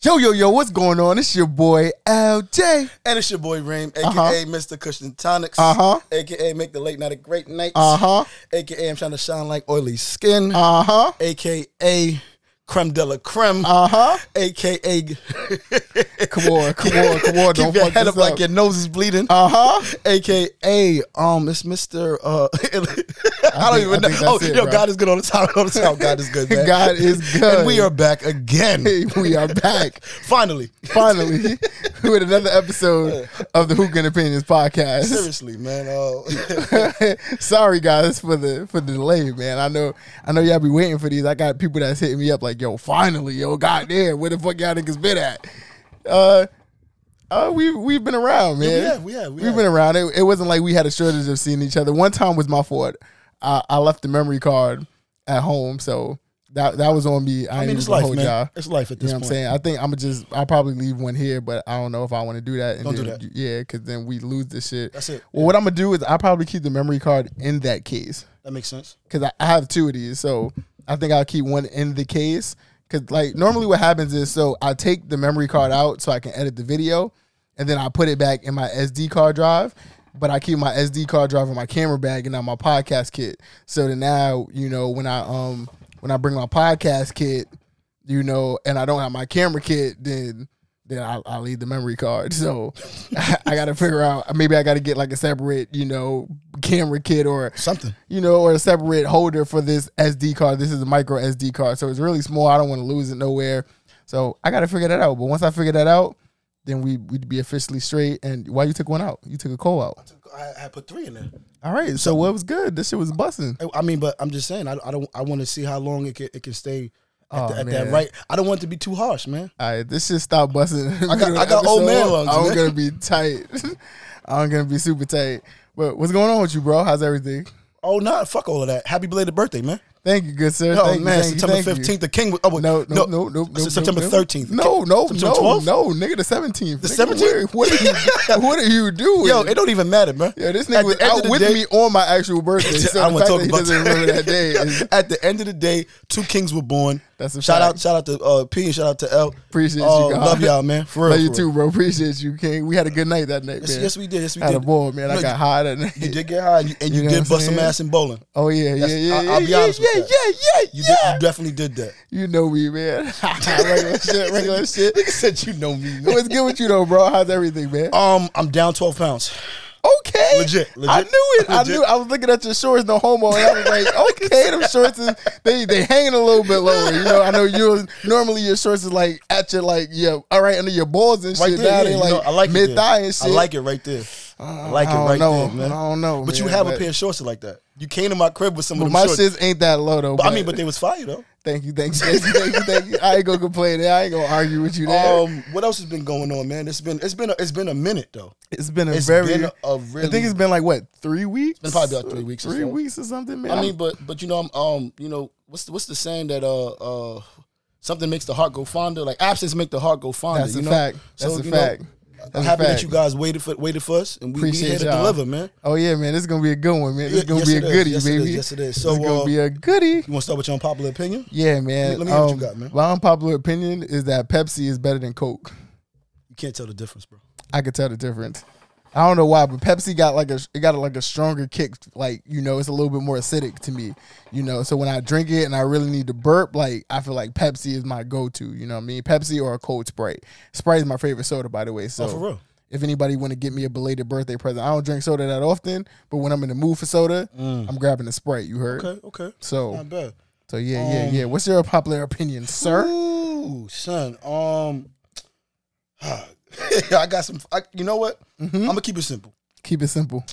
Yo, yo, yo, what's going on? It's your boy LJ. And it's your boy Reem, aka Uh-huh. Mr. Kush and Tonics, Uh-huh. aka Make the Late Night a Great Night, Uh-huh. aka I'm trying to shine like oily skin, Uh-huh. aka Creme de la Creme, Uh-huh. aka Come on, come on, come on. Keep your head this up like your nose is bleeding. Uh-huh. AKA, um, it's Mr. Uh, I don't think- even I know. Oh, it, yo, bro. God is good all the time. All the time, God is good, man. God is good. And we are back again. we are back. Finally. Finally, with another episode of the Hookah and Opinions podcast. Seriously, man. Uh, Sorry guys for the for the delay, man. I know I know y'all be waiting for these. I got people that's hitting me up like, yo, finally, yo, goddamn, where the fuck y'all niggas been at? Uh uh, we we've been around, man. we have, we have, we have been around. It, it wasn't like we had a shortage of seeing each other. One time was my fault. I, I left the memory card at home, so that that was on me. I, I mean, it's life, man. y'all. It's life at You this know what point. I'm saying? I think I'm gonna just I'll probably leave one here, but I don't know if I want to do that. And Don't do that. Yeah, because then we lose the shit. That's it. Well, what I'm gonna do is I'll probably keep the memory card in that case That makes sense. because I, I have two of these. So I think I'll keep one in the case. Because like normally what happens is so I take the memory card out so I can edit the video, and then I put it back in my SD card drive. But I keep my SD card drive in my camera bag and not my podcast kit. So then now you know when I um when I bring my podcast kit, you know, and I don't have my camera kit, then then I'll, I'll leave the memory card. So I got to figure out maybe I got to get like a separate you know camera kit or Something. you know, or a separate holder for this SD card. This is a micro SD card, so it's really small. I don't want to lose it nowhere. So I got to figure that out. But once I figure that out, then we we'd be officially straight. And why you took one out? You took a coal out. I, I put three in there. All right. So what was good? This shit was busting. I- I mean, but I'm just saying, I, I don't. I want to see how long it can it can stay at, Oh, the, at that right. I don't want it to be too harsh, man. All right. This shit stop busting. I got- I got old man lungs, I'm man. gonna be tight. I'm gonna be super tight. But what's going on with you, bro? How's everything? Oh, not fuck all of that. Happy belated birthday, man. Thank you, good sir. Oh thank man, September fifteenth, the king. was- Oh No, no, no, no, no. September thirteenth. No, no, no, no, nigga, the seventeenth. The 17th? What are you? What are you doing? Yo, it don't even matter, man. Yo, this nigga was out with me on my actual birthday. I want to talk about that day. At the end of the day, two kings were born. That's a shout out, shout out to uh, P and shout out to L. Appreciate Uh, you, God. Love y'all, man. For real. Love you too, bro. Appreciate you, King. We had a good night that night, Yes, man. yes, we did. Yes, we had did. a ball, man. I No, got high that night. You did get high, and you, you, You did bust some ass in bowling. Oh yeah, yeah, yeah. I'll be honest with that. Yeah, yeah, You, yeah. did, you definitely did that. You know me, man. regular shit, regular shit. Nigga said you know me. Man. What's good with you though, bro? How's everything, man? Um, I'm down twelve pounds. Okay. Legit, legit. I knew it. I Legit. knew. I was looking at your shorts, no homo, and I was like, okay, them shorts is they they hanging a little bit lower. You know, I know you normally your shorts is like at your like yeah, all right under your balls and Right shit. there, now yeah, like know, I like mid thigh and shit. I like it right there. I like it I right know. there, man. I don't know, But you have but- a pair of shorts like that. You came to my crib with some But of them my shorts. shits ain't that low though. But I mean, but they was fire though. thank you, thank you, thank you, thank you, thank you. I ain't gonna complain. I ain't gonna argue with you there. Um, what else has been going on, man? It's been it's been a, it's been a minute though. it's been a It's very. been a I really. think it's been like what three weeks? been probably about three weeks or Three so. weeks or something, man. I mean, but but you know, I'm um, you know, what's the, what's the saying that uh uh something makes the heart go fonder? Like absence make the heart go fonder. that's a know? fact. That's So, a you know, fact. I'm happy that you guys waited for waited for us, and we, we here to y'all. deliver, man. Oh yeah, man, this is gonna be a good one, man. This is gonna yes, be a is. goodie, Yes, it is. baby. Yes, it is. This So, is gonna uh, be a goodie. You want to start with your unpopular opinion? Yeah, man. let me hear what you Um, got, man. My unpopular opinion is that Pepsi is better than Coke. You can't tell the difference, bro. I could tell the difference. I don't know why, but Pepsi got like a it got like a stronger kick. Like you know, it's a little bit more acidic to me. You know, so when I drink it and I really need to burp, like I feel like Pepsi is my go to. You know what I mean? Pepsi or a cold Sprite. Sprite is my favorite soda, by the way. So Oh, for real? if anybody want to get me a belated birthday present, I don't drink soda that often, but when I'm in the mood for soda, I'm grabbing a Sprite. You heard? Okay, okay. So Not bad. so yeah, yeah, Um, yeah. What's your popular opinion, sir? Ooh, son. Um, I got some. I, you know what? Mm-hmm. I'm gonna keep it simple. Keep it simple.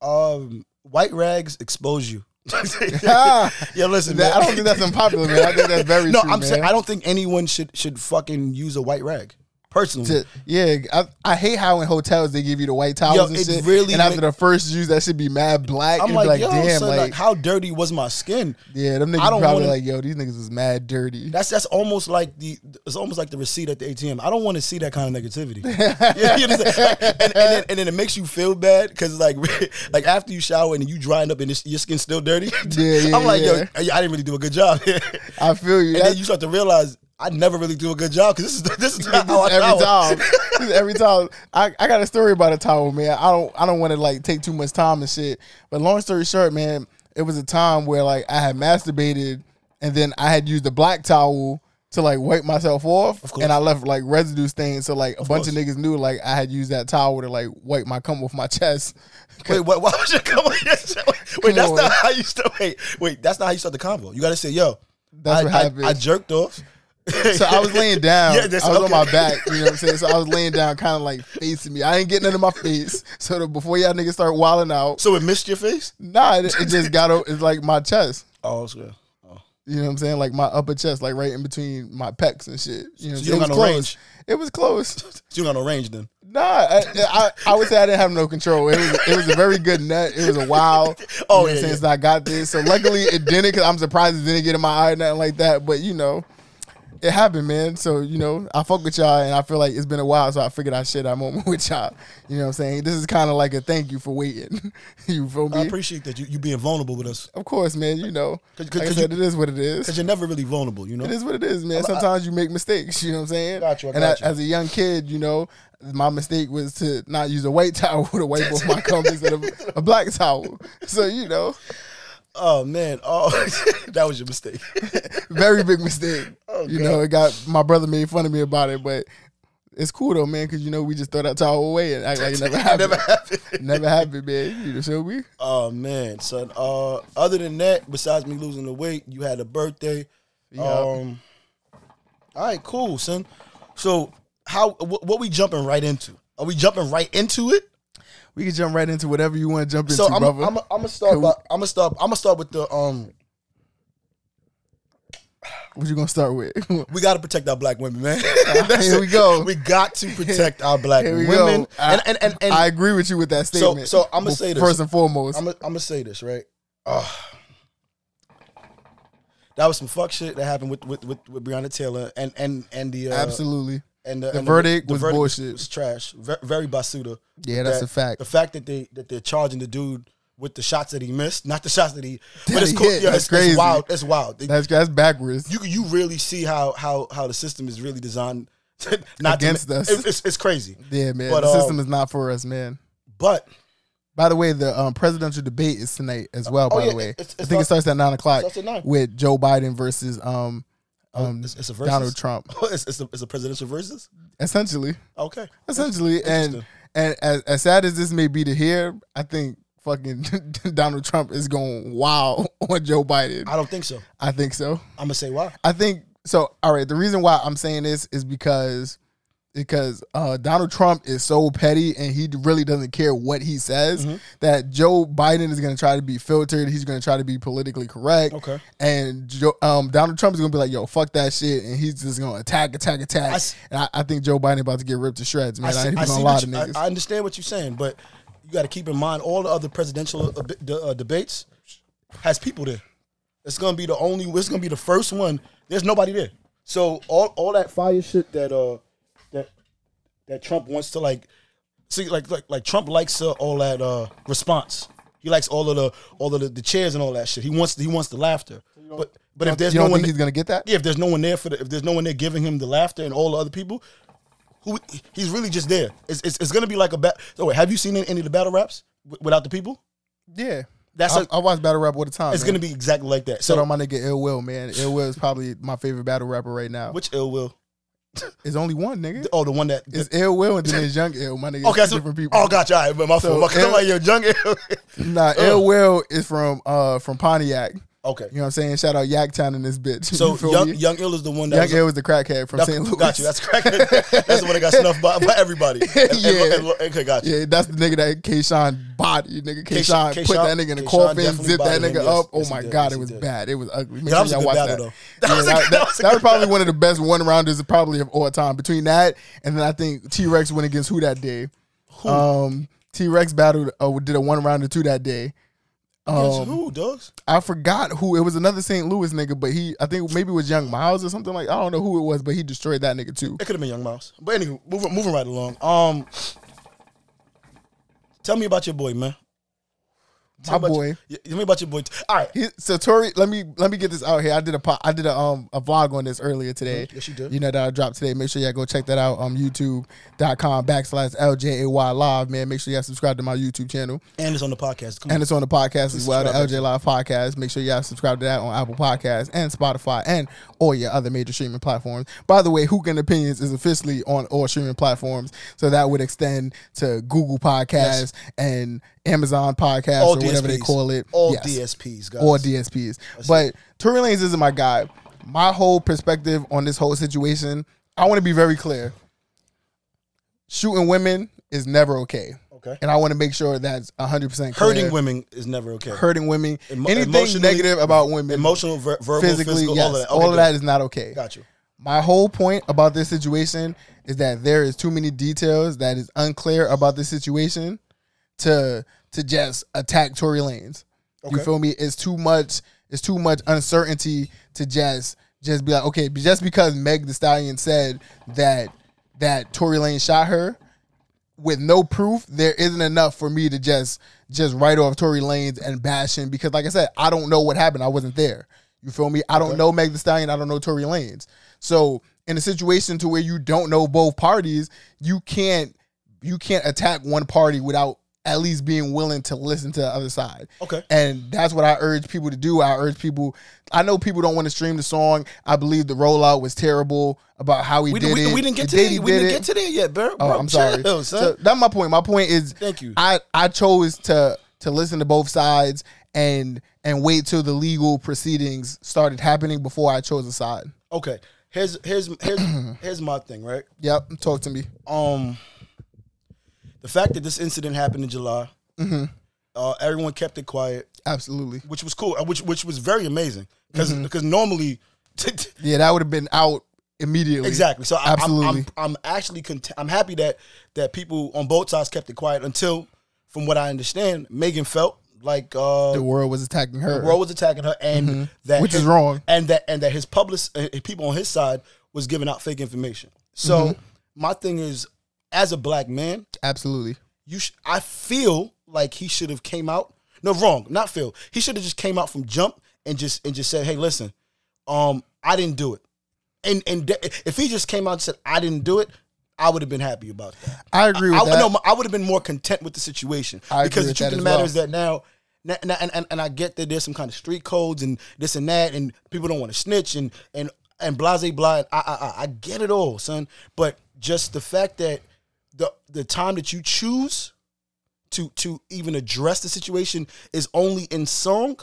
Um, white rags expose you. Ah, yeah, listen, that-. I don't think that's unpopular, man. I think that's very no, true, I'm man. saying I don't think anyone should should fucking use a white rag. Personally, To- yeah, I, I hate how in hotels they give you the white towels Yo, and it shit. really and after make- the first use, that should be mad black. I'm and like, like, yo, damn, son, like, like, how dirty was my skin? yeah, them I niggas don't probably wanna- like, yo, these niggas is mad dirty. That's that's almost like the it's almost like the receipt at the ATM. I don't want to see that kind of negativity. yeah, you understand? Like, and, and, then, and then it makes you feel bad because like like after you shower and you drying up and your skin's still dirty. Yeah, yeah, I'm like, yeah. yo, I didn't really do a good job. I feel you. And then you start to realize I never really do a good job because this is this is how I every shower. time. This is every time. I, I got a story about a towel, man. I don't I don't want to like take too much time and shit. But long story short, man, it was a time where like I had masturbated and then I had used a black towel to like wipe myself off, course. and I left like residue stains. So like a bunch of niggas knew like I had used that towel to like wipe my cum off my chest. Wait, what, why was you coming? Wait, Come that's on. not how you start. Wait, wait, that's not how you start the convo. You got to say, yo, That's I, what I- happened. I, jerked off. So I was laying down. Yeah, that's- I was on my back. You know what I'm saying? So I was laying down, kind of like facing me. I ain't getting into my face. So that before y'all niggas start wilding out, So it missed your face. nah, it, it just got. It's like my chest. Oh, it's good. Oh. You know what I'm saying? Like my upper chest, like right in between my pecs and shit. You know, So what you I'm saying? don't got it was no close. range? It was close. So you don't got no range then. Nah, I, I, I would say I didn't have no control. It was it was a very good nut. It was a wow. Oh, you know yeah, since I got this, so luckily it didn't. Because I'm surprised it didn't get in my eye or nothing like that. But you know, it happened, man. So you know, I fuck with y'all, and I feel like it's been a while, so I figured I share that moment with y'all. You know what I'm saying? This is kind of like a thank you for waiting. you feel me? I appreciate that you you being vulnerable with us of course, man. You know, 'Cause- like I 'cause said, you- it is what it is. because you're never really vulnerable. You know. It is what it is, man. Sometimes you make mistakes. You know what I'm saying? Got you, I and I- you. as a young kid, you know, my mistake was to not use a white towel to wipe off my cum instead of a black towel. So you know, Oh man. Oh, that was your mistake. very big mistake. Oh, you God. know, it got my brother made fun of me about it, but it's cool though, man, because you know we just throw that towel away and act like it never happened. never happened. never happened, man. You know, so we. Oh man, son. Uh, other than that, besides me losing the weight, you had a birthday. Um, all right, cool, son. So, how what, what we jumping right into? Are we jumping right into it? We can jump right into whatever you want to jump into, So I'm brother. I'm I'm gonna start. By, I'm gonna start. I'm gonna start with the um. What you gonna start with? We got to protect our black women, man. Here we go. We got to protect our black women. go. I, And and and, and I agree with you with that statement. so I'ma Well, say this. first and foremost. I'm gonna say this right. Ugh. that was some fuck shit that happened with with with, with Breonna Taylor and and and the uh, Absolutely. and the, The and verdict was bullshit. Was trash. Very, very basuda. Yeah, that's That- a fact. The fact that they that they're charging the dude with the shots that he missed, not the shots that he. That But it's cool. Yeah, That's it's, it's wild. It's wild. That's that's backwards. you you really see how how how the system is really designed not Against to, us. It- it's, it's crazy. yeah, man. But, the system um, is not for us, man. But By the way, the um, presidential debate is tonight as well. Oh, by yeah, the way, it's- I think not- it starts at nine o'clock at nine. with Joe Biden versus um, um it's, it's a versus. Donald Trump. it's, it's, a, it's a presidential versus. Essentially, Okay. essentially, and and as, as sad as this may be to hear, I think fucking Donald Trump is going wild on Joe Biden. I don't think so. I think so. I'm gonna say why. I think so. All right. The reason why I'm saying this is because because uh, Donald Trump is so petty and he really doesn't care what he says Mm-hmm. that Joe Biden is going to try to be filtered. He's going to try to be politically correct. Okay. And Joe, um, Donald Trump is going to be like, "Yo, fuck that shit," and he's just going to attack, attack, attack. I and I, I think Joe Biden about to get ripped to shreds, man. I, I, see, ain't I, even see gonna lie what to I, niggas. I understand what you're saying, but you got to keep in mind all the other presidential uh, de- uh, debates has people there. It's gonna be the only. It's gonna be the first one. There's nobody there. So all all that fire shit that uh that that Trump wants to like see like like like Trump likes uh, all that uh response. He likes all of the all of the, the chairs and all that shit. He wants he wants the laughter. But but if there's you no don't one think he's to get that? yeah, if there's no one there for the, if there's no one there giving him the laughter and all the other people, who he's really just there. It's it's, it's gonna be like a bat. So wait, have you seen any of the battle raps w- without the people? Yeah. That's I a- I watch battle rap all the time. It's man. gonna be exactly like that. Shout So out my nigga Ill Will, man. Ill Will is probably my favorite battle rapper right now. which ill will? There's only one, nigga. Oh, the one that. It's Ill Will and then there's Young Ill. My nigga, okay, so, different people. oh, gotcha. All right, but my So, fault. I'm like, yo, young ill. Nah, Ill Will is from uh from Pontiac. Okay. You know what I'm saying? Shout out Yaktown in this bitch. So You young me? young ill is the one that Young was- Ill was the crackhead from St. Louis. Got you. That's correct. That's the one that got snuffed by, by everybody. And- and- Yeah. and- okay, got you. Yeah, that's the nigga that Kayshawn body. Nigga, Kayshawn- Kayshawn put that nigga in the coffin, zipped that bodied him, nigga yes. up. Oh Yes, my did. god, Yes, it was bad. It was ugly. Make that was sure a y'all watch battle, that. though. That Yeah, was that, that- was that was probably one of the best one rounders probably of all time. Between that and then I think T Rex went against who that day. Um, T Rex battled uh, did a one rounder two that day. Um, who, does? I forgot who it was. Another St. Louis nigga, but he I think maybe it was Young Miles or something like. I don't know who it was, but he destroyed that nigga too. It could have been Young Miles, But anyway, moving moving right along. Um, tell me about your boy, man. My boy. Tell me about your boy. All right. He, so Tory, let me let me get this out here. I did a po- I did a um a vlog on this earlier today. Yes, you did. You know that I dropped today. Make sure y'all go check that out. Um, YouTube.com backslash LJAY live. Man, make sure y'all subscribe to my YouTube channel. And it's on the podcast. Come And on. it's on the podcast as well, the LJ Live podcast. Make sure y'all subscribe to that on Apple Podcasts and Spotify and all your other major streaming platforms. By the way, and Opinions is officially on all streaming platforms, so that would extend to Google Podcasts and Amazon Podcasts All whatever they call it. All Yes DSPs, guys. or DSPs. but Tory Lanez isn't my guy. My whole perspective on this whole situation, I want to be very clear. Shooting women is never okay. Okay. And I want to make sure that's 100% clear. Hurting women is never okay. Hurting women. Emo- anything negative about women, Emotional, ver- verbal, physically, physical, yes, all of that. all of that is not okay. Got you. My whole point about this situation is that there is too many details that is unclear about this situation to to just attack Tory Lanez. You feel me? It's too much. It's too much uncertainty to just just be like, okay, just because Meg Thee Stallion said that that Tory Lanez shot her with no proof, there isn't enough for me to just just write off Tory Lanez and bash him because, like I said, I don't know what happened. I wasn't there. You feel me? I don't know Meg Thee Stallion. I don't know Tory Lanez. So in a situation to where you don't know both parties, you can't you can't attack one party without at least being willing to listen to the other side. Okay. And that's what I urge people to do. I urge people. I know people don't want to stream the song. I believe the rollout was terrible about how he We, did we, it. we didn't get to there. We did didn't it. get to there yet, bro. Oh, I'm sorry. chill, So that's my point. My point is, Thank you. I I chose to to listen to both sides and and wait till the legal proceedings started happening before I chose a side. Okay. Here's here's here's here's my thing, right? Yep, talk to me. Um, the fact that this incident happened in July, Mm-hmm. uh, everyone kept it quiet, Absolutely. which was cool, uh, which which was very amazing because Mm-hmm. because normally. Yeah, that would have been out immediately. Exactly. So I, I'm, Absolutely. I'm, I'm actually cont- I'm happy that that people on both sides kept it quiet until, from what I understand, Megan felt like uh, The world was attacking her. the world was attacking her, and that Mm-hmm. Which is wrong. and that and that his public uh, people on his side was giving out fake information. So Mm-hmm. my thing is, as a black man, Absolutely. you sh- I feel like he should have came out. No, wrong, not feel. He should have just came out from jump and just and just said, "Hey, listen, um, I didn't do it." And and de- if he just came out and said, "I didn't do it," I would have been happy about that. I agree with I, that. no, I would have been more content with the situation I because the truth of the matter well. is that now. na- na- And, and, and I get that there's some kind of street codes and this and that, and people don't want to snitch and and and blase blah. I, I I I get it all, son. But just the fact that the the time that you choose to to even address the situation is only in song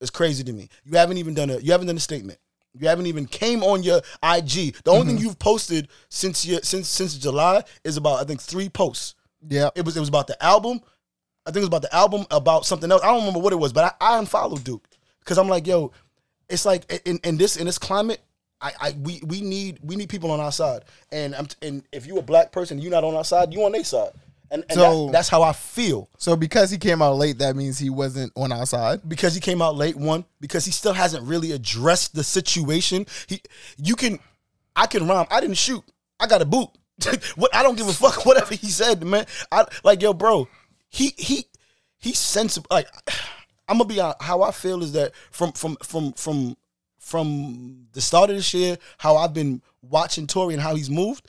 is crazy to me. You haven't even done a you haven't done a statement. You haven't even came on your IG. The only thing mm-hmm. you've posted since your since since July is about I think three posts. yeah. It was it was about the album. I think it was about the album about something else. I don't remember what it was, but I, I unfollowed Duke because I'm like, yo, it's like in, in this in this climate, I, I we we need we need people on our side. And I'm and if you a black person, you're not on our side, you on their side. And, and So- that- that's how I feel So because he came out late, that means he wasn't on our side. because he came out late. One because he still hasn't really addressed the situation. He you can I can rhyme. I didn't shoot. I got a boot. what I don't give a fuck whatever he said, man. I like yo, bro. He he he sensible. Like I'm gonna be honest, how I feel is that from from from from from the start of this year, how I've been watching Tory and how he's moved,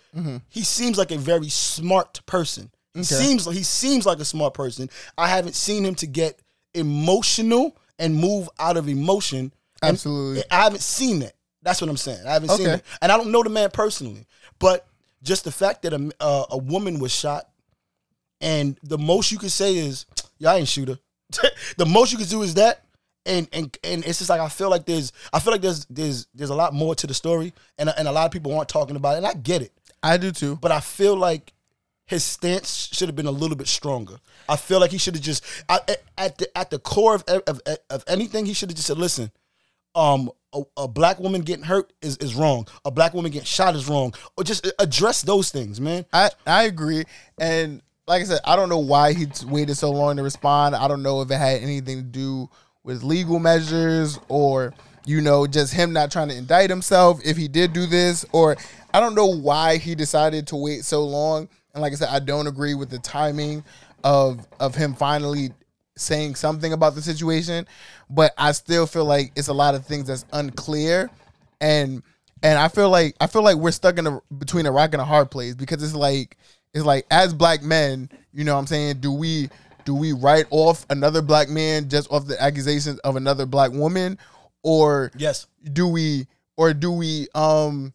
he seems like a very smart person. He seems he seems like a smart person. I haven't seen him to get emotional and move out of emotion. Absolutely. I haven't seen that. That's what I'm saying. I haven't seen it, and I don't know the man personally, but just the fact that a uh, a woman was shot, and the most you could say is, "Yeah, I ain't shoot her." the most you could do is that, and and and it's just like I feel like there's I feel like there's there's there's a lot more to the story, and and a lot of people aren't talking about it, and I get it, I do too. but I feel like his stance should have been a little bit stronger. I feel like he should have just I, at- at the at the core of of, of anything he should have just said, "Listen, um, a, a black woman getting hurt is, is wrong. A black woman getting shot is wrong. Or just address those things, man. I I agree, and like I said, I don't know why he waited so long to respond. I don't know if it had anything to do with legal measures or you know just him not trying to indict himself if he did do this, or I don't know why he decided to wait so long. And like I said, I don't agree with the timing of of him finally saying something about the situation, but I still feel like it's a lot of things that's unclear, and and I feel like I feel like we're stuck in a between a rock and a hard place because it's like it's like as black men, you know, what I'm saying, do we do we write off another black man just off the accusations of another black woman, or Yes. do we or do we um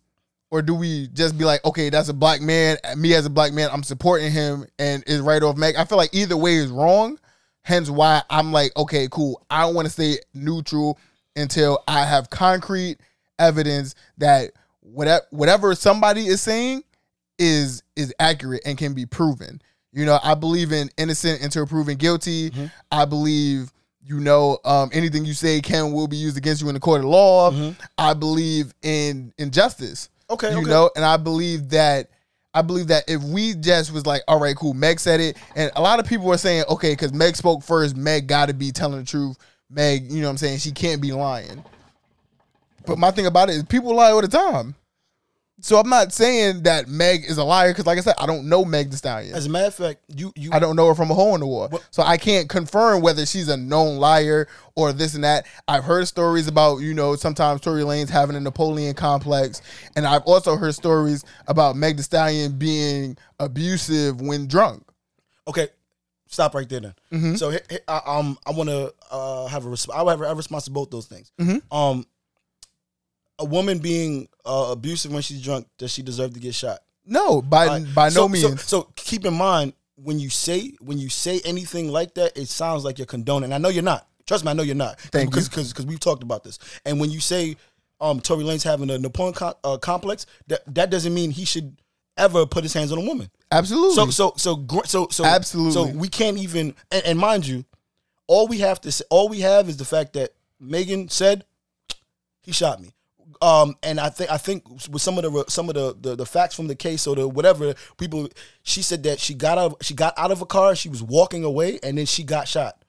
or do we just be like okay that's a black man me as a black man i'm supporting him and is right off meg i feel like either way is wrong. Hence why i'm like okay cool. I don't want to stay neutral until i have concrete evidence that whatever whatever somebody is saying is is accurate and can be proven you know i believe in innocent until proven guilty. I believe you know um, anything you say can will be used against you in the court of law. I believe in injustice Okay, you okay. know and i believe that i believe that if we just was like all right cool meg said it. And a lot of people are saying okay because meg spoke first. Meg got to be telling the truth. Meg you know what i'm saying? She can't be lying. But my thing about it is people lie all the time so i'm not saying that meg is a liar because like i said i don't know meg thee stallion As a matter of fact, you you I don't know her from a hole in the wall. What- So I can't confirm whether she's a known liar or this and that. I've heard stories about, you know, sometimes Tory Lanez having a Napoleon complex. And I've also heard stories about Meg Thee Stallion being abusive when drunk. okay. Stop right there then. Mm-hmm. So I, um, I want to uh, have a res- I have a response to both those things. Mhm. Um, a woman being uh, abusive when she's drunk, does she deserve to get shot? No, by by so, no so- means. So, keep in mind when you say when you say anything like that, it sounds like you're condoning. I know you're not. Trust me, I know you're not. Thank because, you. Because because we've talked about this. And when you say um, Tory Lanez having a Napoleon co- uh, complex, that that doesn't mean he should ever put his hands on a woman. Absolutely. So so so gr- so so Absolutely. So we can't even and, and mind you, all we have to say, all we have is the fact that Megan said he shot me. Um, and I think I think with some of the some of the, the the facts from the case or the whatever people, she said that she got out she got out of a car, she was walking away, and then she got shot.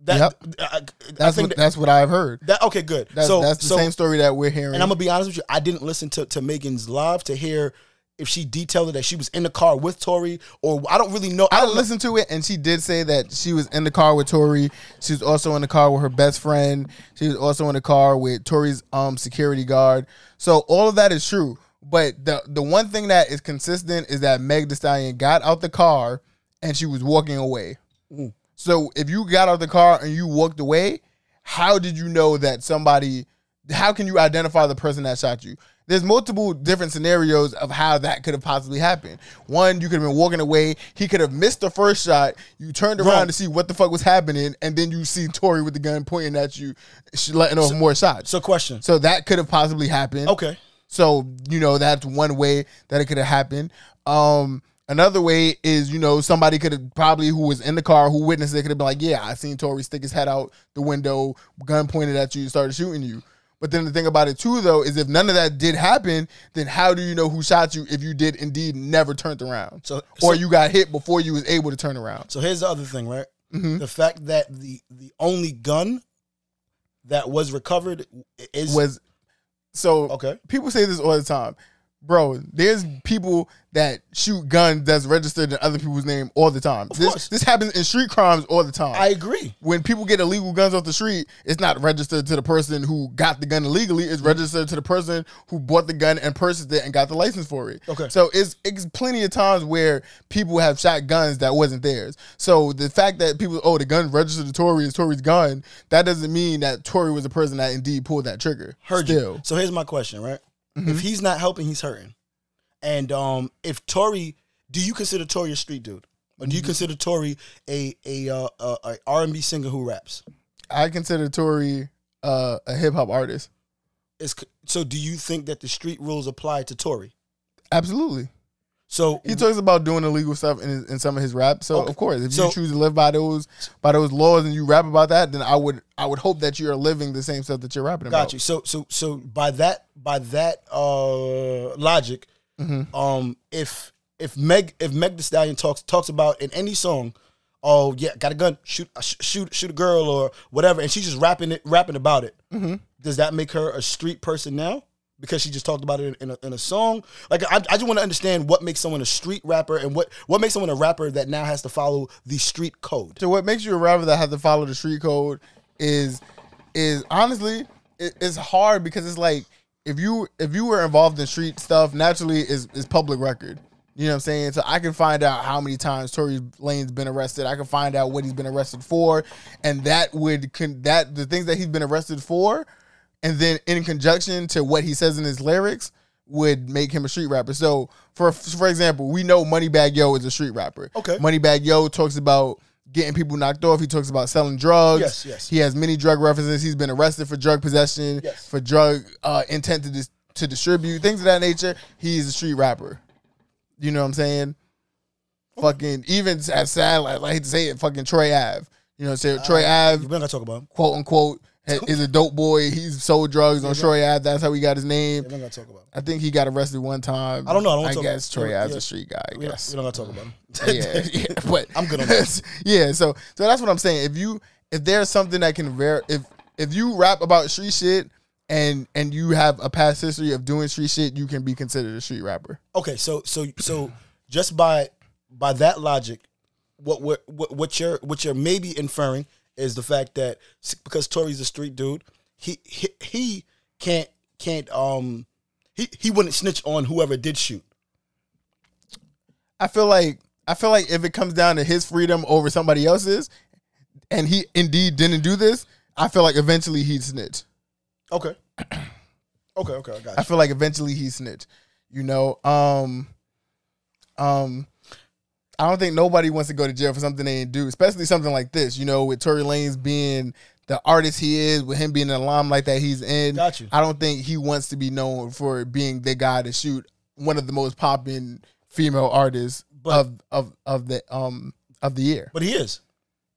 That Yep. I, I that's think what that's what I've heard. that, that okay good. That's, so that's the so, same story that we're hearing. and I'm gonna be honest with you, I didn't listen to, to Megan's live to hear if she detailed it that she was in the car with Tory, or I don't really know. I I don't know. listened to it, and she did say that she was in the car with Tory. She was also in the car with her best friend. She was also in the car with Tory's um security guard. So all of that is true. But the the one thing that is consistent is that Meg Thee Stallion got out the car and she was walking away. Mm. So if you got out the car and you walked away, how did you know that somebody? How can you identify the person that shot you? There's multiple different scenarios of how that could have possibly happened. One, you could have been walking away. He could have missed the first shot. You turned around Wrong. to see what the fuck was happening, and then you see Tory with the gun pointing at you, letting off more shots. So question. So that could have possibly happened. Okay. So, you know, that's one way that it could have happened. Um, another way is, you know, somebody could have probably who was in the car, who witnessed it, could have been like, Yeah, I seen Tory stick his head out the window, gun pointed at you, started shooting you. But then the thing about it too, though, is if none of that did happen, then how do you know who shot you if you did indeed never turned around, So- or so- you got hit before you was able to turn around? So here's the other thing, right? Mhm. The fact that the the only gun that was recovered is Was so okay. people say this all the time, bro. There's people that shoot guns that's registered in other people's name all the time. Of this course. this happens in street crimes all the time. I agree. when people get illegal guns off the street, it's not registered to the person who got the gun illegally. It's registered to the person who bought the gun and purchased it and got the license for it. Okay. So it's it's plenty of times where people have shot guns that wasn't theirs. So the fact that people, oh, the gun registered to Tory is Tory's gun, that doesn't mean that Tory was the person that indeed pulled that trigger. Heard Still. you. So here's my question, right? Mm-hmm. If he's not helping, he's hurting. And um, if Tory, do you consider Tory a street dude, or Mm-hmm. do you consider Tory a a uh, a, a R and B singer who raps? I consider Tory uh, a hip hop artist. Is so? Do you think that the street rules apply to Tory? Absolutely. So He talks about doing illegal stuff in, his, in some of his rap. So Okay. of course, if So- you choose to live by those by those laws and you rap about that, then I would I would hope that you are living the same stuff that you're rapping about. Got you. So so so by that by that uh logic, Mm-hmm. um, if if Meg if Meg Thee Stallion talks talks about in any song, oh yeah, got a gun, shoot uh, shoot shoot a girl or whatever, and she's just rapping it rapping about it. Mm-hmm. Does that make her a street person now? Because she just talked about it in a, in a song? Like, I, I just want to understand what makes someone a street rapper and what what makes someone a rapper that now has to follow the street code. So what makes you a rapper that has to follow the street code is is honestly it, it's hard because it's like if you if you were involved in street stuff, naturally is is public record. You know what I'm saying? So I can find out how many times Tory Lanez been arrested. I can find out what he's been arrested for, and that would con- that the things that he's been arrested for, and then in conjunction to what he says in his lyrics would make him a street rapper. So for for example, we know Moneybagg Yo is a street rapper. Okay. Moneybagg Yo talks about getting people knocked off. He talks about selling drugs. Yes, yes. He has many drug references. He's been arrested for drug possession, Yes. for drug uh, intent to dis- to distribute things of that nature. He's a street rapper. You know what I'm saying? Fucking even as sad, like, I hate to say it, fucking Troy Ave. You know, say Troy Ave We're not gonna talk about him. quote unquote is a dope boy. He's sold drugs on Troy Ave. That's how he got his name. We're not talk about him. I think he got arrested one time. I don't know. I don't I talk guess about- Troy yeah, Ave's yeah. a street guy. I guess. we're not gonna talk about him. yeah, yeah, but I'm good on that. yeah, so so that's what I'm saying. If you if there's something that can ver if if you rap about street shit and and you have a past history of doing street shit, you can be considered a street rapper. Okay, so so so just by by that logic, what what what you're what you're maybe inferring is the fact that because Tory's a street dude, he he, he can't can't um he he wouldn't snitch on whoever did shoot. I feel like I feel like if it comes down to his freedom over somebody else's, and he indeed didn't do this, I feel like eventually he'd snitch. Okay. Okay, okay, I got I feel like eventually he snitch. You know, um, um, I don't think nobody wants to go to jail for something they didn't do, especially something like this. You know, with Tory Lanez being the artist he is, with him being an limelight that he's in. Got you. I don't think he wants to be known for being the guy to shoot one of the most popping female artists But- of of of the um of the year. But he is.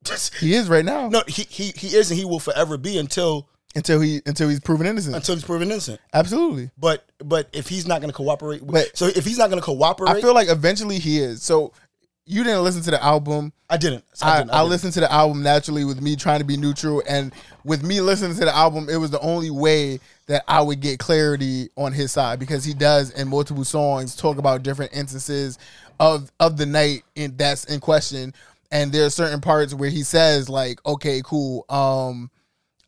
He is right now no, he he he is and he will forever be until until he until he's proven innocent. until he's proven innocent. Absolutely. But but if he's not going to cooperate, with, But- so if he's not going to cooperate, I feel like eventually he is. So you didn't listen to the album. I didn't. I, didn't, I, didn't. listened to the album naturally with me trying to be neutral, and with me listening to the album, it was the only way that I would get clarity on his side because he does in multiple songs talk about different instances of of the night in that's in question, and there are certain parts where he says like, "Okay, cool." Um,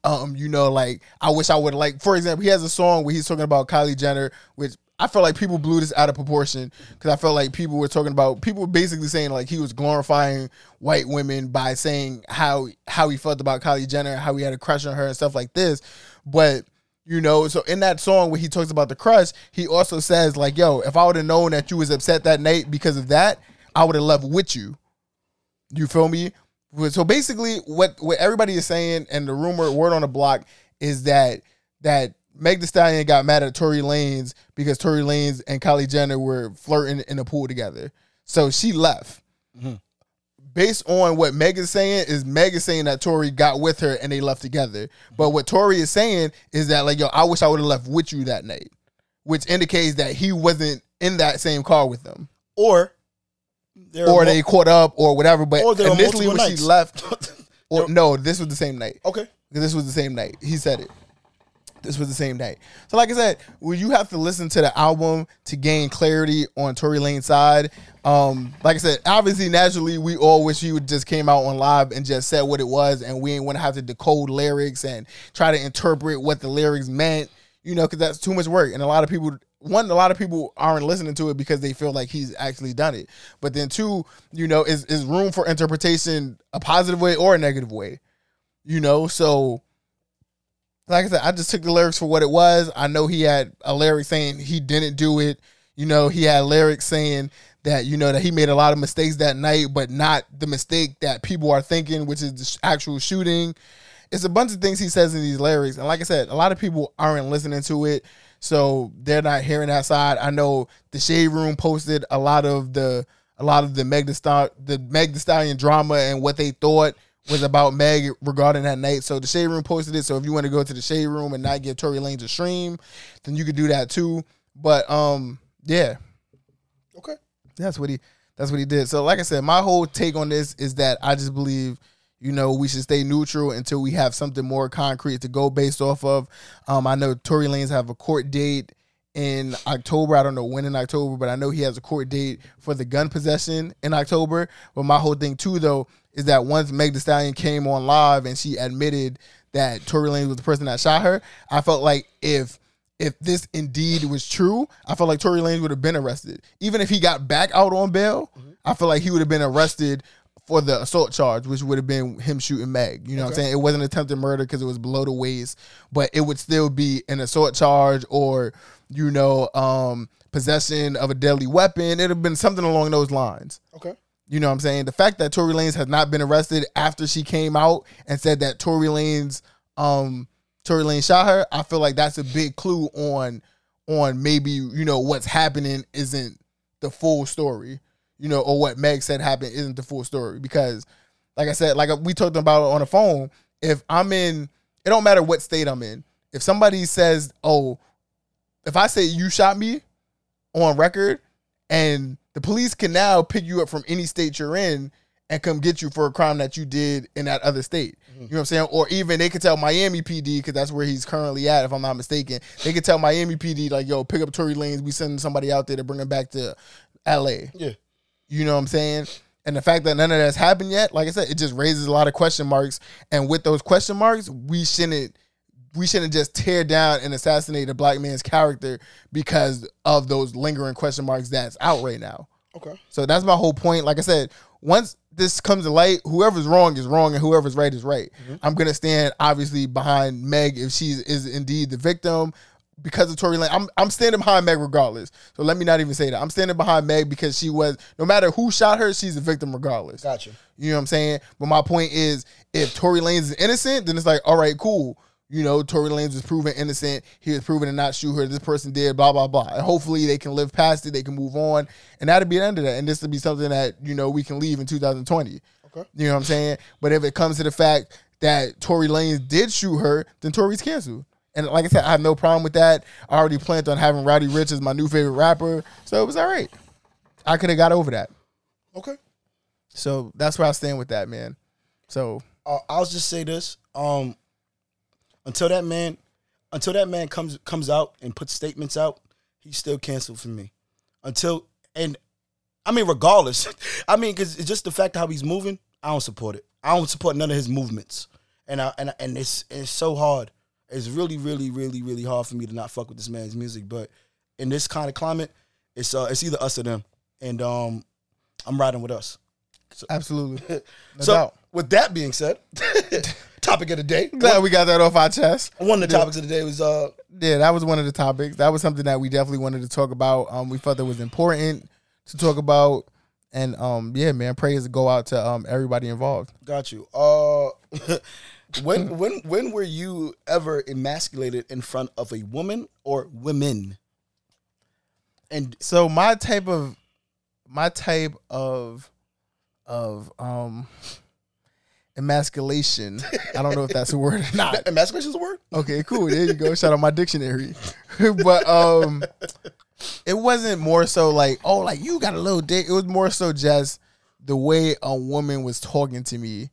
um, you know, like I wish I would like. For example, he has a song where he's talking about Kylie Jenner, which I felt like people blew this out of proportion because I felt like people were talking about people were basically saying like he was glorifying white women by saying how how he felt about Kylie Jenner, how he had a crush on her and stuff like this, but. You know, so in that song where he talks about the crush, he also says like, "Yo, if I would have known that you was upset that night because of that, I would have left with you." You feel me? So basically, what what everybody is saying, and the rumor word on the block is that that Meg Thee Stallion got mad at Tory Lanez because Tory Lanez and Kylie Jenner were flirting in the pool together. So she left. Based on what Meg is saying, is Meg is saying that Tory got with her and they left together. But what Tory is saying is that like, yo, I wish I would have left with you that night, which indicates that he wasn't in that same car with them or or they caught up or whatever. But Or initially when multiple she left, or no, this was the same night. okay. This was the same night. He said it. This was the same night. So, like I said, well, you have to listen to the album to gain clarity on Tory Lanez side. Um, like I said, obviously, naturally, we all wish he would just came out on live and just said what it was, and we ain't want to have to decode lyrics and try to interpret what the lyrics meant. You know, because that's too much work, and a lot of people. One, a lot of people aren't listening to it because they feel like he's actually done it. But then, two, you know, is is room for interpretation a positive way or a negative way. You know, so like I said, I just took the lyrics for what it was. I know he had a lyric saying he didn't do it. You know, he had lyrics saying that you know that he made a lot of mistakes that night, but not the mistake that people are thinking, which is the actual shooting. It's a bunch of things he says in these lyrics, and like I said, a lot of people aren't listening to it, so they're not hearing that side. I know the Shade Room posted a lot of the a lot of the Meg the Star the Meg Thee Stallion drama and what they thought was about Meg regarding that night. So the Shade Room posted it. So if you want to go to the Shade Room and not give Tory Lanez a stream, then you could do that too. But um, yeah, Okay. that's what he that's what he did. So like I said, my whole take on this is that I just believe you know we should stay neutral until we have something more concrete to go based off of. Um, I know Tory Lanez have a court date in October. I don't know when in October, but I know he has a court date for the gun possession in October. But my whole thing too, though, is that once Meg Thee Stallion came on live and she admitted that Tory Lanez was the person that shot her, I felt like if if this indeed was true, I felt like Tory Lanez would have been arrested. Even if he got back out on bail, mm-hmm. I feel like he would have been arrested for the assault charge, which would have been him shooting Meg. You know what I'm saying? It wasn't attempted murder because it was below the waist, but it would still be an assault charge or, you know, um, possession of a deadly weapon. It'd have been something along those lines. Okay. You know what I'm saying? The fact that Tory Lanez has not been arrested after she came out and said that Tory Lanez um Tory Lanez shot her, I feel like that's a big clue on on maybe, you know, what's happening isn't the full story. You know, or what Meg said happened isn't the full story. Because like I said, like uh, we talked about on the phone, if I'm in it don't matter what state I'm in. If somebody says, Oh, if I say you shot me on record and the police can now pick you up from any state you're in and come get you for a crime that you did in that other state. Mm-hmm. You know what I'm saying? Or even they could tell Miami PD because that's where he's currently at, if I'm not mistaken. They could tell Miami PD like, "Yo, pick up Tory Lanez. We sending somebody out there to bring him back to L.A." Yeah. You know what I'm saying? And the fact that none of that's happened yet, like I said, it just raises a lot of question marks. And with those question marks, we shouldn't we shouldn't just tear down and assassinate a black man's character because of those lingering question marks that's out right now. Okay. So that's my whole point. Like I said, once this comes to light, whoever's wrong is wrong and whoever's right is right. Mm-hmm. I'm gonna stand obviously behind Meg if she is indeed the victim because of Tory Lanez. I'm I'm standing behind Meg regardless. So let me not even say that. I'm standing behind Meg because she was no matter who shot her, she's a victim regardless. Gotcha. You know what I'm saying? But my point is, if Tory Lanez is innocent, then it's like, all right, cool. You know, Tory Lanez was proven innocent. He was proven to not shoot her. This person did, blah, blah, blah. And hopefully they can live past it. They can move on. And that'll be the end of that. And this will be something that, you know, we can leave in 2020. Okay. You know what I'm saying? But if it comes to the fact that Tory Lanez did shoot her, then Tory's canceled. And like I said, I have no problem with that. I already planned on having Roddy Ricch as my new favorite rapper. So it was all right. I could have got over that. Okay. So that's where I stand with that, man. So uh, I'll just say this: um, until that man, until that man comes comes out and puts statements out, he's still canceled for me. Until and I mean, regardless, I mean, because it's just the fact of how he's moving. I don't support it. I don't support none of his movements, and I, and and it's it's so hard. It's really, really, really, really hard for me to not fuck with this man's music. But in this kind of climate, it's uh, it's either us or them, and um, I'm riding with us. absolutely. No so, doubt. with that being said, topic of the day. Glad we got that off our chest. One of the topics of the day was uh Yeah, that was one of the topics. That was something that we definitely wanted to talk about. Um, we felt it was important to talk about. And um, yeah, man, praise go out to um everybody involved. got you. Uh when when when were you ever emasculated in front of a woman or women? And So my type of my type of of um emasculation. I don't know if that's a word or not. emasculation is a word? Okay, cool. There you go. Shout out my dictionary. but um it wasn't more so like, oh, like you got a little dick. It was more so just the way a woman was talking to me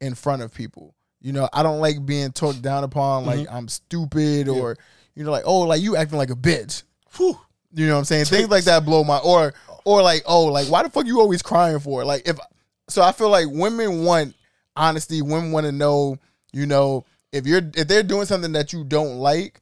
in front of people. You know, I don't like being talked down upon like mm-hmm. I'm stupid or you know, like, oh, like you acting like a bitch. Whew. You know what I'm saying? Things like that blow my or or like, oh, like why the fuck you always crying for? Like if so I feel like women want honesty, women want to know, you know, if you're if they're doing something that you don't like,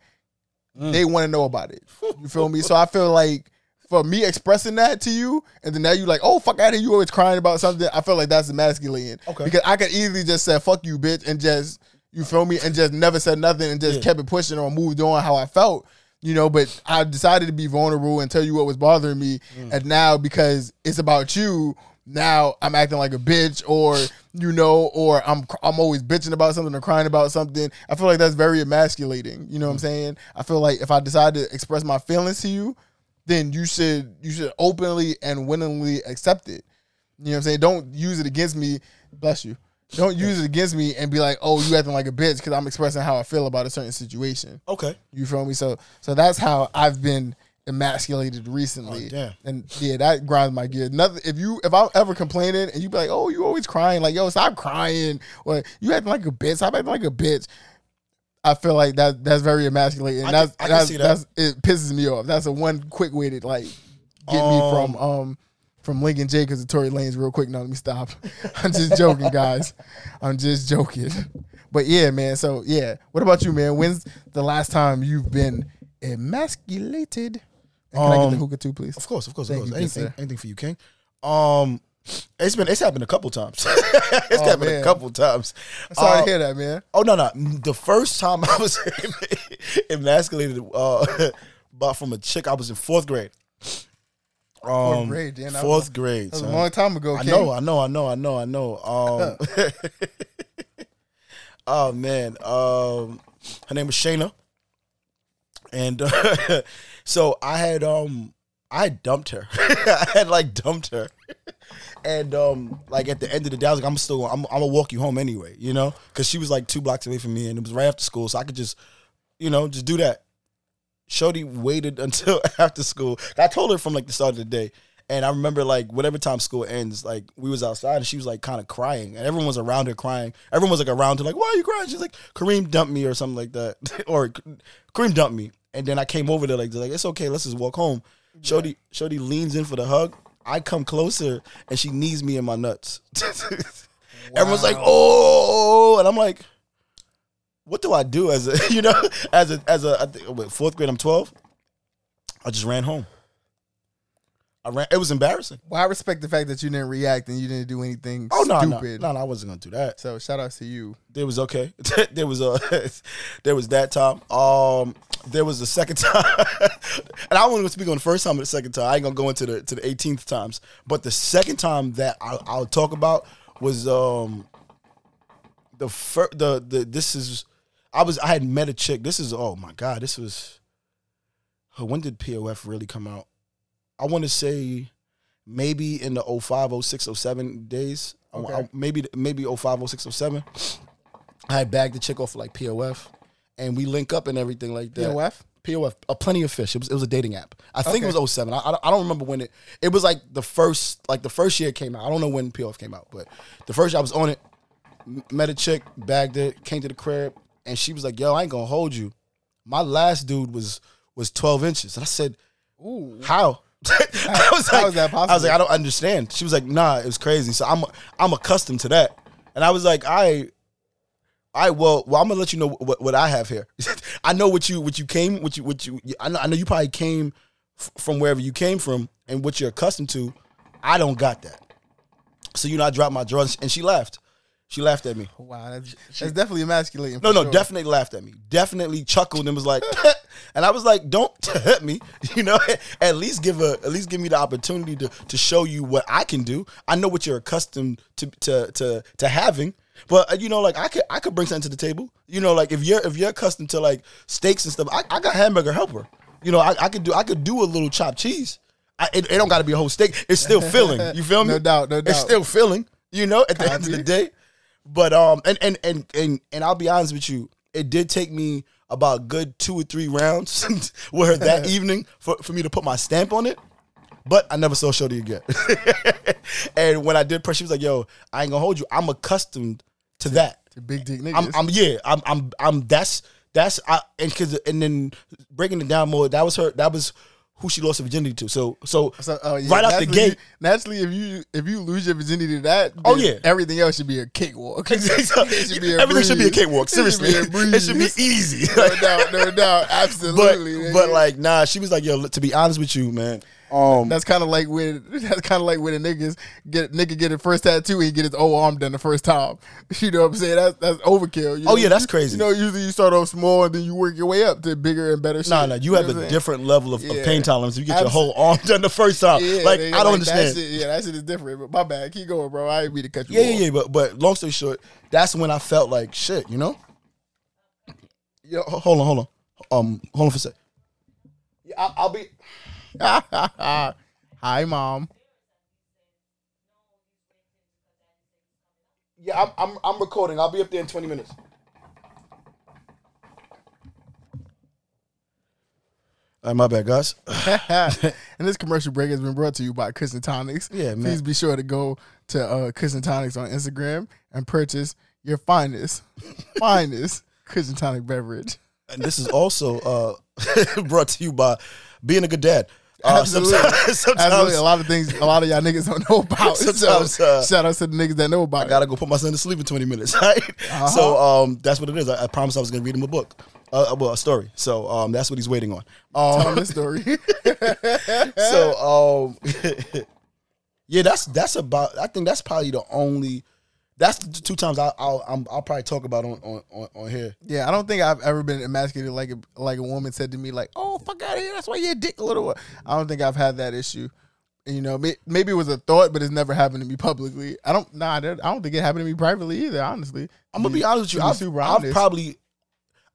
mm. they want to know about it. You feel me? So I feel like for me expressing that to you, and then now you like, oh fuck out of you always crying about something. I feel like that's emasculating. Okay. Because I could easily just say fuck you, bitch, and just you feel me, and just never said nothing and just Yeah. kept it pushing or moved on how I felt. You know, but I decided to be vulnerable and tell you what was bothering me, mm. and now because it's about you, now I'm acting like a bitch, or you know, or I'm I'm always bitching about something or crying about something. I feel like that's very emasculating. You know what I'm mm. saying? I feel like if I decide to express my feelings to you, then you should you should openly and willingly accept it. You know what I'm saying? Don't use it against me. Bless you. Don't use it against me and be like, "Oh, you acting like a bitch" because I'm expressing how I feel about a certain situation. Okay. You feel me? So, so that's how I've been emasculated recently. Oh, damn. And yeah, that grinds my gear. Nothing. If you, if I'm ever complaining and you be like, "Oh, you always crying," like, "Yo, stop crying," or "You acting like a bitch," stop acting like a bitch. I feel like that that's very emasculating. I that's can- I can that's, see that. that's it pisses me off. That's a one quick way to like get me from um from Lincoln Jacobs to Tory Lanez real quick. No, let me stop. I'm just joking, guys. I'm just joking. But yeah, man. So yeah, what about you, man? When's the last time you've been emasculated? And can I get the Um, hookah too, please? Of course, of course, Thank of course. good Anything, anything for you, King. Um, it's been it's happened a couple times. it's Oh, happened man. a couple times. Sorry Uh, to hear that, man. Oh no, no. The first time I was emasculated, uh, but from a chick, I was in fourth grade. Um, grade, damn, fourth was- grade. That was a long time ago. I know, I know, I know, I know, I know. Um, oh man, um, her name was Shayna, and uh, so I had um I had dumped her. I had like dumped her, and um like at the end of the day, I was like, I'm still I'm, I'm gonna walk you home anyway, you know, because she was like two blocks away from me, and it was right after school, so I could just you know just do that. Shorty waited until after school. I told her from like the start of the day. And I remember like whatever time school ends, like we was outside and she was like kind of crying, and everyone was around her crying. Everyone was like around her, like, "Why are you crying?" She's like, "Kareem dumped me" or something like that, or Kareem dumped me. And then I came over there like, like it's okay, let's just walk home. Shorty, Shorty leans in for the hug. I come closer and she knees me in my nuts. Everyone's like, "Oh!" and I'm like, "What do I do as a you know as a as a I think, what, fourth grade? I'm 12. I just ran home. Ran. It was embarrassing. Well, I respect the fact that you didn't react and you didn't do anything Oh no, no, stupid. no, no! I wasn't gonna do that. So shout outs to you. There was okay. there was a there was that time. Um, there was the second time, and I want to speak on the first time and the second time. I ain't gonna go into the to the 18th times, but the second time that I, I'll talk about was um the first the the this is I was I had met a chick. This is oh my god, this was uh, when did POF really come out? I want to say maybe in the 05, 06, 07 days. Okay. I- maybe maybe 05, 06, 07. I had bagged the chick off like POF, and we link up and everything like that. POF? POF, a plenty of fish. It was it was a dating app. I think Okay. it was 07. I, I don't- remember when it. It was like the first like the first year it came out. I don't know when POF came out, but the first year I was on it. Met a chick, bagged it, came to the crib, and she was like, "Yo, I ain't gonna hold you. My last dude was was 12 inches," and I said, Ooh. how? I was like, is that I was like, I don't understand. She was like, Nah, it was crazy. So I'm I'm accustomed to that, and I was like, I, I well, well, I'm gonna let you know what, what I have here. I know what you what you came what you what you I know I know you probably came f- from wherever you came from and what you're accustomed to. I don't got that. So you know, I dropped my drawers, and she laughed. She laughed at me. Wow, that's, that's definitely emasculating. No, no, sure. definitely laughed at me. Definitely chuckled and was like, and I was like, "Don't hit me," you know. At least give a, at least give me the opportunity to to show you what I can do. I know what you're accustomed to to to to having, but uh, you know, like I could I could bring something to the table. You know, like if you're if you're accustomed to like steaks and stuff, I, I got hamburger helper. You know, I, I could do I could do a little chopped cheese. I, it, it don't got to be a whole steak. It's still filling. You feel me? No doubt, no doubt. It's still filling. You know, at the end of the day. But um, and and and and and I'll be honest with you, it did take me about a good two or three rounds with her that evening for, for me to put my stamp on it. But I never saw Shorty again. and when I did press, she was like, "Yo, I ain't gonna hold you. I'm accustomed to that. To big dick niggas. I'm, I'm yeah. I'm, I'm, I'm. That's that's. I and cause and then breaking it down more. That was her. That was who she lost her virginity to. So so, So, oh, yeah, right out the gate. Naturally, if you if you lose your virginity to that, Oh, yeah. everything else should be a cakewalk. It should be a Everything should be a breeze. cakewalk. It should Seriously, be it should be easy. no doubt, no doubt, absolutely. but nigga. like nah, she was like, yo, to be honest with you, man. Um, that's kind of like when that's kind of like when a niggas get nigga get his first tattoo, he get his whole arm done the first time. You know what I'm saying? That's that's overkill. You Oh, know? yeah, that's crazy. You know, usually you start off small and then you work your way up to bigger and better. nah, shit. nah, you have a what I'm saying? different level of, of pain tolerance. You get your whole arm done the first time. Yeah, like I don't That understand. shit, yeah, that shit is different. But my bad. Keep going, bro. I ain't mean to cut you Yeah, off. yeah, yeah. But but long story short, that's when I felt like shit. You know. Yo, hold on, hold on. Um, hold on for a sec. Yeah, I'll, I'll be. Hi, mom. Yeah, I'm, I'm I'm recording. I'll be up there in twenty minutes. All right, my bad, guys. and this commercial break has been brought to you by Kush and Tonics. Yeah, man. Please be sure to go to uh, Kush and Tonics on Instagram and purchase your finest, finest Kush and Tonic beverage. and this is also uh, brought to you by being a good dad. Uh, Absolutely. sometimes, sometimes Absolutely, a lot of things, a lot of y'all niggas don't know about. Sometimes, so, uh, shout out to the niggas that know about I gotta go put my son to sleep in 20 minutes. Right? Uh-huh. So um, that's what it is. I, I promised I was gonna read him a book, uh, well, a story. So um, that's what he's waiting on. Tell Um, them this story. so um, yeah, that's that's about. I think that's probably the only. That's the two times I, I'll I'm, I'll probably talk about on on, on, on here. yeah, I don't think I've ever been emasculated like a like a woman said to me like, "Oh, fuck out of here. That's why you're a dick, little." I don't think I've had that issue. You know, may- maybe it was a thought, but it's never happened to me publicly. I don't. Nah, I don't think it happened to me privately either. Honestly, I'm gonna be honest with you. I've, super honest. I've probably,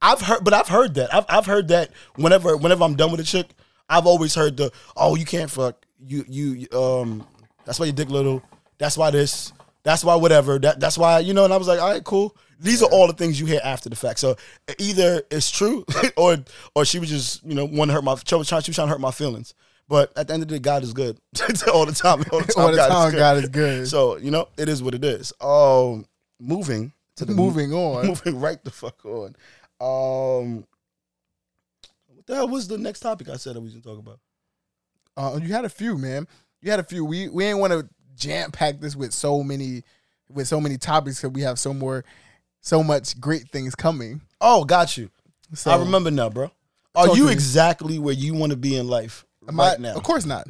I've heard, but I've heard that. I've I've heard that whenever whenever I'm done with a chick, I've always heard the oh you can't fuck you you um that's why your dick little. That's why this. That's why whatever. That that's why you know. And I was like, all right, cool. These are all the things you hear after the fact. So either it's true or or she was just you know want to hurt my she was trying she was trying to hurt my feelings. But at the end of the day, God is good all the time. All the time, all the God, time, is good. God is good. So you know, it is what it is. Um, moving to the Moving on. moving right the fuck on. Um, what the hell was the next topic I said that we was gonna talk about? Uh, you had a few, man. You had a few. We we ain't want to jam pack this with so many with so many topics because we have so more so much great things coming. Oh, got you. So I remember now, bro. Are you exactly where you want to be in life right I- now? Of course not.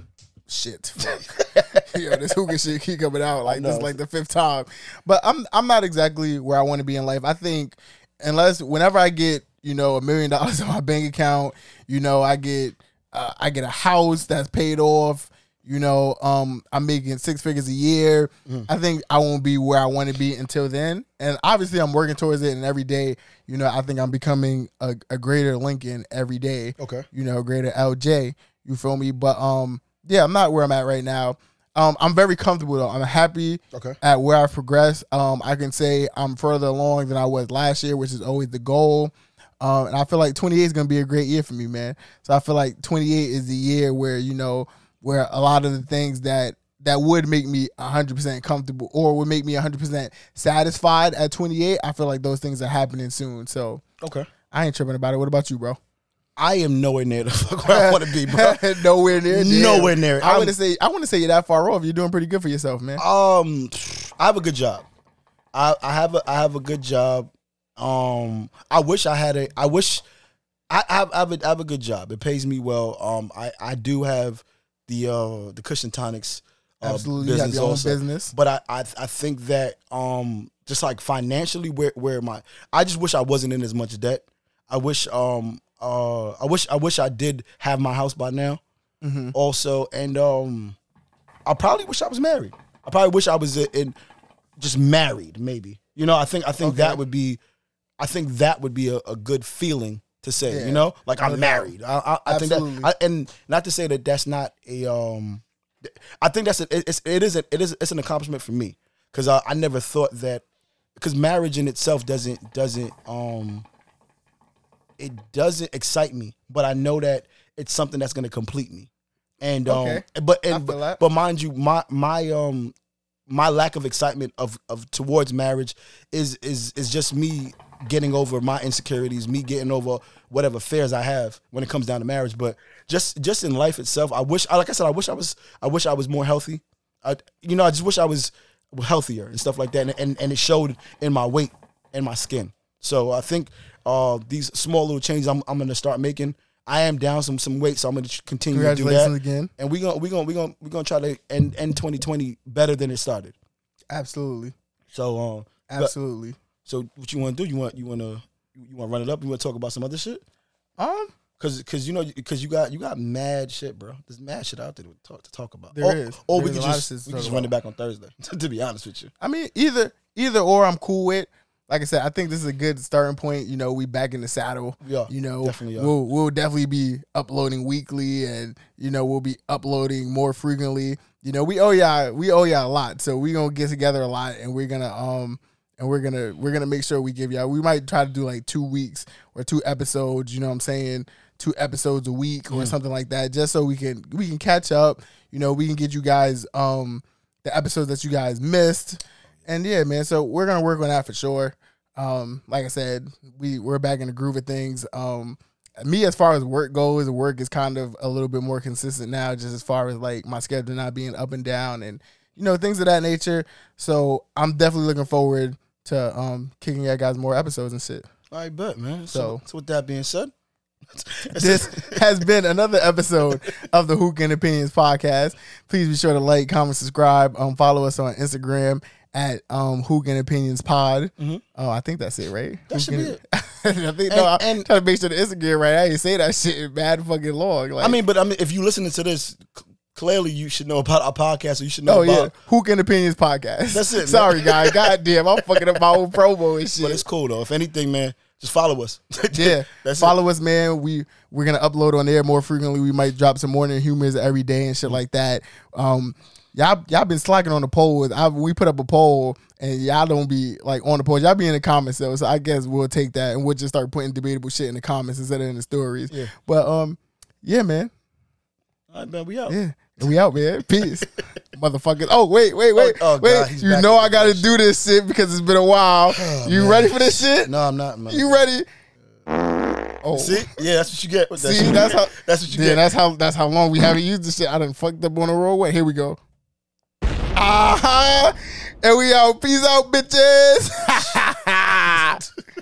Shit. Yo, this hookah shit keep coming out like this is like the fifth time. But I'm I'm not exactly where I want to be in life. I think unless whenever I get, you know, a million dollars in my bank account, you know, I get uh, I get a house that's paid off, you know, um I'm making six figures a year. Mm. I think I won't be where I want to be until then. And obviously I'm working towards it and every day, you know, I think I'm becoming a, a greater Lincoln every day Okay. you know, greater LJ. You feel me? But um, yeah, I'm not where I'm at right now. Um, I'm very comfortable though. I'm happy Okay. at where I've progressed. Um, I can say I'm further along than I was last year, which is always the goal. Um, and I feel like 28 is gonna be a great year for me, man. So I feel like 28 is the year where you know where a lot of the things that that would make me 100% comfortable or would make me 100% satisfied at 28. I feel like those things are happening soon. So Okay. I ain't tripping about it. What about you, bro? I am nowhere near the fuck where I want to be, bro. Nowhere near. damn. Nowhere near. I want to say. I want to say you're that far off. You're doing pretty good for yourself, man. Um, I have a good job. I, I have a I have a good job. Um, I wish I had a. I wish I, I have I have, a, I have a good job. It pays me well. Um, I I do have the uh the Kush and Tonics. Uh, Absolutely, you have business your own also. business. But I, I I think that um just like financially where where my I just wish I wasn't in as much debt. I wish um uh I wish I wish I did have my house by now. Mm-hmm. Also, and um I probably wish I was married. I probably wish I was in, in just married, maybe. You know, I think I think Okay. that would be I think that would be a, a good feeling to say, Yeah. you know? Like I'm married. I, I, I think that I, and not to say that that's not a um I think that's a, it's it is a, it is it's an accomplishment for me cuz I, I never thought that cuz marriage in itself doesn't doesn't um it doesn't excite me, but I know that it's something that's going to complete me. And um Okay. but and that. but mind you my my um my lack of excitement of of towards marriage is is is just me getting over my insecurities, me getting over whatever fears I have when it comes down to marriage. But just just in life itself, I wish like I said, I wish I was I wish I was more healthy. I you know, I just wish I was healthier and stuff like that. And and, and it showed in my weight and my skin. So I think uh these small little changes I'm I'm gonna start making. I am down some some weight, so I'm gonna continue to do that. again. And we gonna we gonna we gonna we gonna try to end end 2020 better than it started. Absolutely, So um, absolutely. so what you want to do? You want you want to you want to run it up? You want to talk about some other shit? Um, Cause, cause you know, cause you got you got mad shit, bro. There's mad shit out there to talk to talk about. There or, is. Or we There's could a lot of just we just run it back on Thursday. to be honest with you. I mean, either either or, I'm cool with. Like I said, I think this is a good starting point. You know, we back in the saddle. Yeah. You know, Definitely are. we'll we'll definitely be uploading weekly, and you know we'll be uploading more frequently. You know, we owe y'all we owe y'all a lot, so we gonna get together a lot, and we're gonna um and we're gonna we're gonna make sure we give y'all. We might try to do like two weeks or two episodes. You know what I'm saying? Two episodes a week Mm. or something like that, just so we can we can catch up. You know, we can get you guys um the episodes that you guys missed, and yeah, man. So we're gonna work on that for sure. Um, like I said, we we're back in the groove of things. Um, me as far as work goes, work is kind of a little bit more consistent now, just as far as like my schedule not being up and down and you know things of that nature. So I'm definitely looking forward to um kicking at guys more episodes and shit. I bet, man. So- So, so with that being said, This has been another episode of the Hookah and Opinions podcast. Please be sure to like, comment, subscribe. Um, follow us on Instagram at um Hookah and Opinions Pod. Mhm. Oh, I think that's it, right? That should Hook be and- it. I think And- no, I'm and- trying to make sure the Instagram right. I ain't say that shit bad fucking long. Like, I mean, but I mean, if you listening to this, clearly you should know about our podcast, or you should know oh about. yeah, Hookah and Opinions podcast. That's it. Sorry, guys. God damn, I'm fucking up my own promo and shit. But it's cool though. If anything, man, just follow us. Yeah, That's it. follow us, man. We we're gonna upload on there more frequently. We might drop some morning humors every day and shit like that. Um, y'all y'all been slacking on the polls. I, we put up a poll and y'all don't be like on the polls. Y'all be in the comments though. So I guess we'll take that and we'll just start putting debatable shit in the comments instead of in the stories. Yeah. But um, yeah, man. All right, man, we out. Yeah. And we out, man. Peace. Motherfuckers. Oh, wait, wait, wait. Oh, oh, wait. God, you know I gotta do this shit because it's been a while. you man. ready for this shit? No, I'm not, man. You ready? Oh. See? Yeah, that's what you get with that See, shit. that's how that's what you Yeah, get. that's how that's how long we haven't used this shit. I done fucked up on the road. Wait, here we go. Uh-huh. And we out. Peace out, bitches.